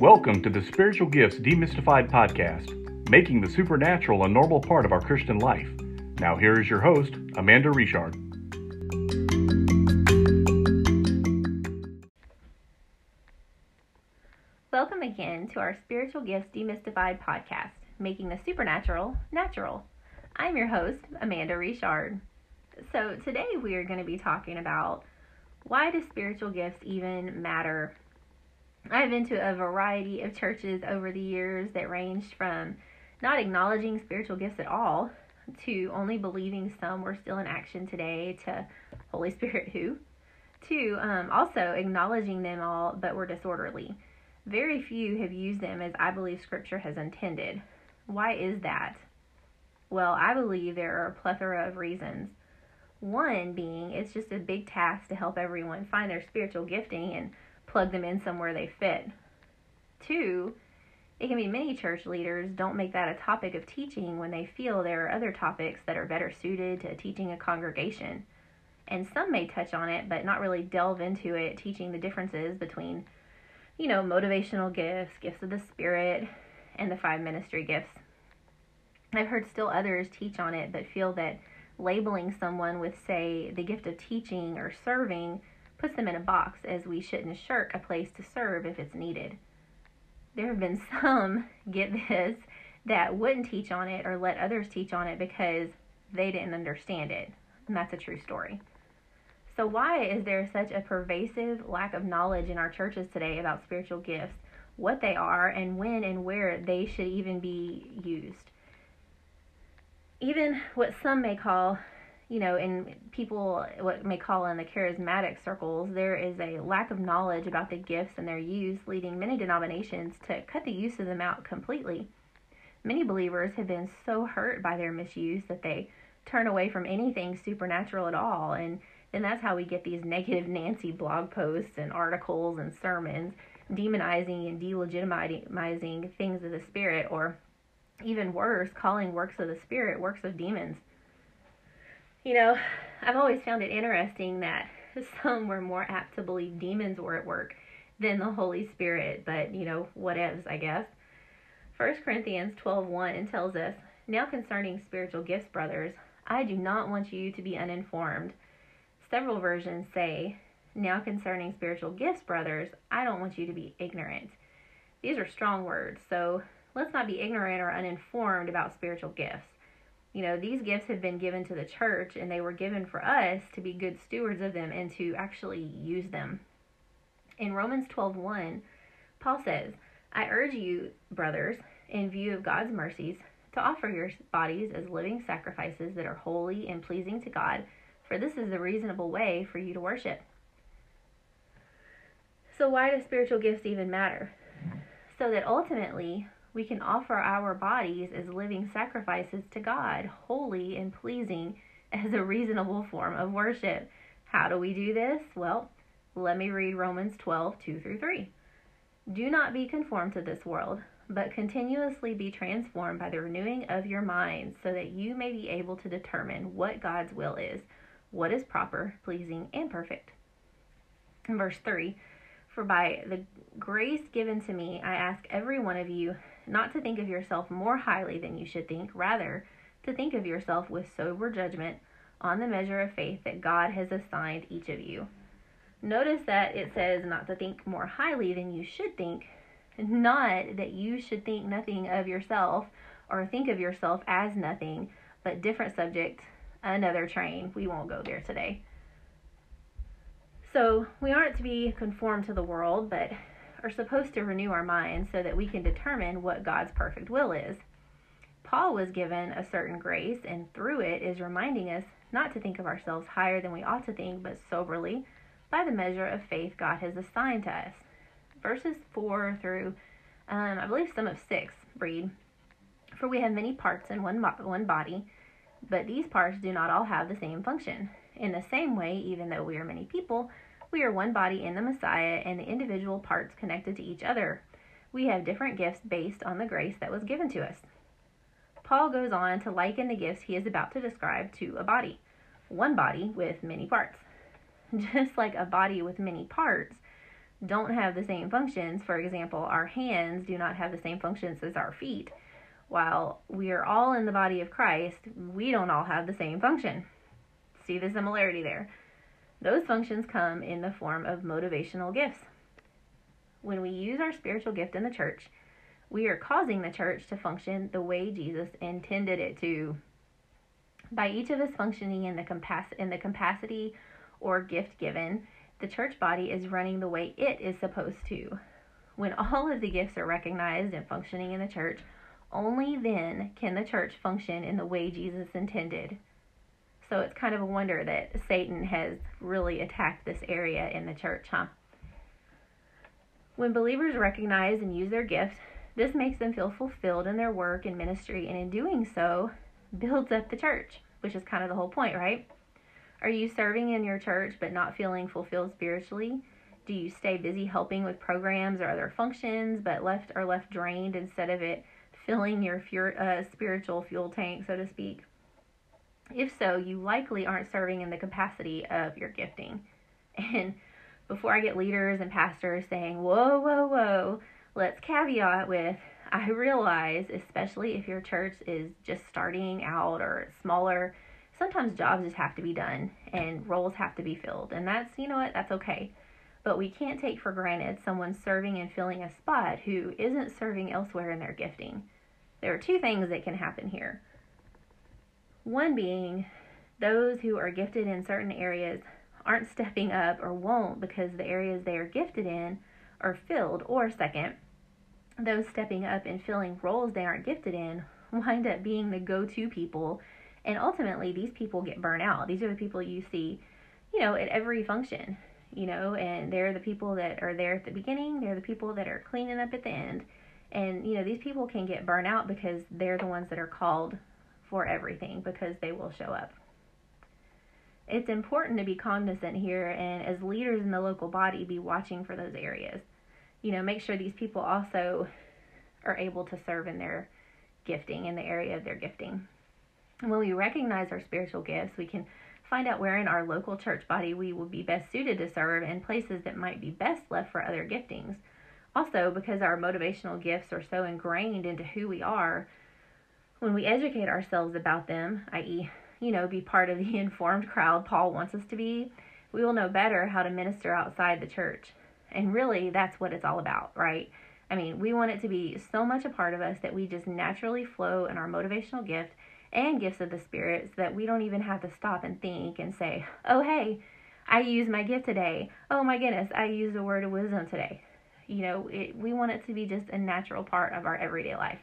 Welcome to the Spiritual Gifts Demystified podcast, making the supernatural a normal part of our Christian life. Now, here is your host, Amanda Richard. Welcome again to our Spiritual Gifts Demystified podcast, making the supernatural natural. I'm your host, Amanda Richard. So, today we are going to be talking about why do spiritual gifts even matter I've been to a variety of churches over the years that ranged from not acknowledging spiritual gifts at all to only believing some were still in action today to Holy Spirit who to um, also acknowledging them all but were disorderly. Very few have used them as I believe Scripture has intended. Why is that? Well, I believe there are a plethora of reasons. One being it's just a big task to help everyone find their spiritual gifting and plug them in somewhere they fit. Two, it can be many church leaders don't make that a topic of teaching when they feel there are other topics that are better suited to teaching a congregation. And some may touch on it, but not really delve into it, teaching the differences between, you know, motivational gifts, gifts of the Spirit, and the five ministry gifts. I've heard still others teach on it, but feel that labeling someone with, say, the gift of teaching or serving puts them in a box, as we shouldn't shirk a place to serve if it's needed. There have been some, get this, that wouldn't teach on it or let others teach on it because they didn't understand it. And that's a true story. So, why is there such a pervasive lack of knowledge in our churches today about spiritual gifts, what they are, and when and where they should even be used? Even what some may call you know, in people what may call in the charismatic circles, there is a lack of knowledge about the gifts and their use, leading many denominations to cut the use of them out completely. Many believers have been so hurt by their misuse that they turn away from anything supernatural at all, and then that's how we get these negative Nancy blog posts and articles and sermons demonizing and delegitimizing things of the spirit, or even worse, calling works of the spirit works of demons. You know, I've always found it interesting that some were more apt to believe demons were at work than the Holy Spirit, but you know, whatevs, I guess. 1 Corinthians 12:1 tells us, "Now concerning spiritual gifts, brothers, I do not want you to be uninformed." Several versions say, "Now concerning spiritual gifts, brothers, I don't want you to be ignorant." These are strong words, so let's not be ignorant or uninformed about spiritual gifts you know, these gifts have been given to the church and they were given for us to be good stewards of them and to actually use them. In Romans 12:1, Paul says, "I urge you, brothers, in view of God's mercies, to offer your bodies as living sacrifices that are holy and pleasing to God, for this is the reasonable way for you to worship." So why do spiritual gifts even matter? So that ultimately we can offer our bodies as living sacrifices to God, holy and pleasing as a reasonable form of worship. How do we do this? Well, let me read Romans 12, 2 through 3. Do not be conformed to this world, but continuously be transformed by the renewing of your mind, so that you may be able to determine what God's will is, what is proper, pleasing, and perfect. In verse 3 For by the grace given to me, I ask every one of you not to think of yourself more highly than you should think, rather, to think of yourself with sober judgment on the measure of faith that God has assigned each of you. Notice that it says not to think more highly than you should think, not that you should think nothing of yourself or think of yourself as nothing, but different subject, another train. We won't go there today. So, we aren't to be conformed to the world, but are supposed to renew our minds so that we can determine what God's perfect will is. Paul was given a certain grace, and through it is reminding us not to think of ourselves higher than we ought to think, but soberly, by the measure of faith God has assigned to us. Verses 4 through, um, I believe, some of 6 read For we have many parts in one, one body, but these parts do not all have the same function. In the same way, even though we are many people, we are one body in the Messiah and the individual parts connected to each other. We have different gifts based on the grace that was given to us. Paul goes on to liken the gifts he is about to describe to a body, one body with many parts. Just like a body with many parts, don't have the same functions. For example, our hands do not have the same functions as our feet. While we are all in the body of Christ, we don't all have the same function. See the similarity there? Those functions come in the form of motivational gifts. When we use our spiritual gift in the church, we are causing the church to function the way Jesus intended it to. By each of us functioning in the, in the capacity or gift given, the church body is running the way it is supposed to. When all of the gifts are recognized and functioning in the church, only then can the church function in the way Jesus intended. So it's kind of a wonder that Satan has really attacked this area in the church, huh? When believers recognize and use their gifts, this makes them feel fulfilled in their work and ministry, and in doing so, builds up the church, which is kind of the whole point, right? Are you serving in your church but not feeling fulfilled spiritually? Do you stay busy helping with programs or other functions but left are left drained instead of it filling your uh, spiritual fuel tank, so to speak? If so, you likely aren't serving in the capacity of your gifting. And before I get leaders and pastors saying, whoa, whoa, whoa, let's caveat with I realize, especially if your church is just starting out or smaller, sometimes jobs just have to be done and roles have to be filled. And that's, you know what, that's okay. But we can't take for granted someone serving and filling a spot who isn't serving elsewhere in their gifting. There are two things that can happen here. One being those who are gifted in certain areas aren't stepping up or won't because the areas they are gifted in are filled, or second, those stepping up and filling roles they aren't gifted in wind up being the go to people. And ultimately, these people get burnt out. These are the people you see, you know, at every function, you know, and they're the people that are there at the beginning, they're the people that are cleaning up at the end. And, you know, these people can get burnt out because they're the ones that are called for everything because they will show up. It's important to be cognizant here and as leaders in the local body be watching for those areas. You know make sure these people also are able to serve in their gifting in the area of their gifting. And when we recognize our spiritual gifts we can find out where in our local church body we will be best suited to serve and places that might be best left for other giftings. Also because our motivational gifts are so ingrained into who we are when we educate ourselves about them i.e you know, be part of the informed crowd Paul wants us to be, we will know better how to minister outside the church. And really, that's what it's all about, right? I mean, we want it to be so much a part of us that we just naturally flow in our motivational gift and gifts of the Spirit so that we don't even have to stop and think and say, oh, hey, I used my gift today. Oh, my goodness, I used a word of wisdom today. You know, it, we want it to be just a natural part of our everyday life.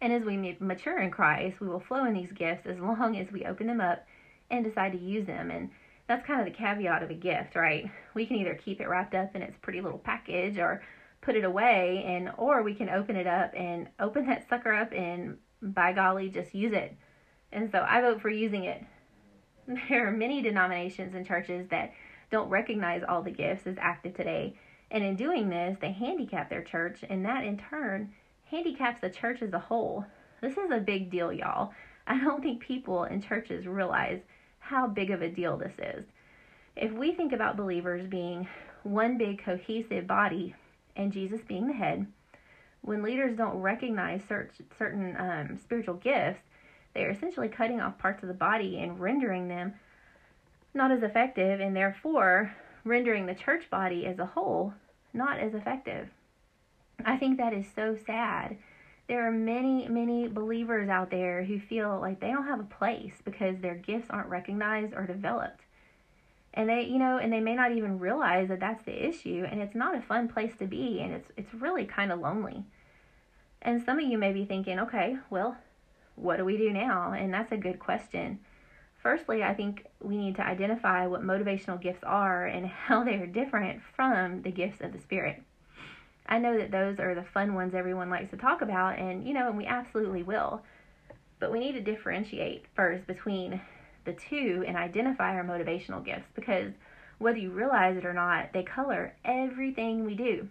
And as we mature in Christ, we will flow in these gifts as long as we open them up and decide to use them. And that's kind of the caveat of a gift, right? We can either keep it wrapped up in its pretty little package or put it away and or we can open it up and open that sucker up and by golly just use it. And so I vote for using it. There are many denominations and churches that don't recognize all the gifts as active today. And in doing this, they handicap their church, and that in turn handicaps the church as a whole. This is a big deal, y'all. I don't think people in churches realize how big of a deal this is. If we think about believers being one big cohesive body and Jesus being the head, when leaders don't recognize certain um, spiritual gifts, they are essentially cutting off parts of the body and rendering them not as effective, and therefore rendering the church body as a whole not as effective. I think that is so sad. There are many, many believers out there who feel like they don't have a place because their gifts aren't recognized or developed. And they, you know, and they may not even realize that that's the issue and it's not a fun place to be and it's it's really kind of lonely. And some of you may be thinking, "Okay, well, what do we do now?" And that's a good question. Firstly, I think we need to identify what motivational gifts are and how they are different from the gifts of the Spirit. I know that those are the fun ones everyone likes to talk about, and you know, and we absolutely will. But we need to differentiate first between the two and identify our motivational gifts because whether you realize it or not, they color everything we do.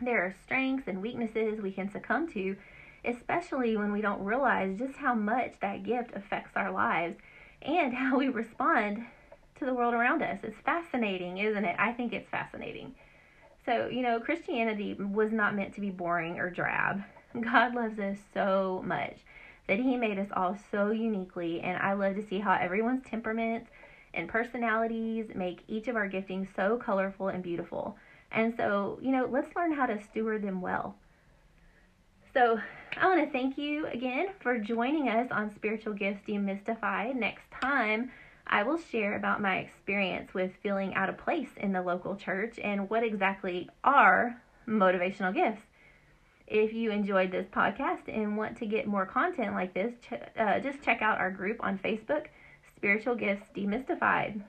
There are strengths and weaknesses we can succumb to, especially when we don't realize just how much that gift affects our lives and how we respond to the world around us. It's fascinating, isn't it? I think it's fascinating. So, you know, Christianity was not meant to be boring or drab. God loves us so much that He made us all so uniquely, and I love to see how everyone's temperaments and personalities make each of our giftings so colorful and beautiful. And so, you know, let's learn how to steward them well. So, I want to thank you again for joining us on Spiritual Gifts Demystified. Next time, I will share about my experience with feeling out of place in the local church and what exactly are motivational gifts. If you enjoyed this podcast and want to get more content like this, ch- uh, just check out our group on Facebook, Spiritual Gifts Demystified.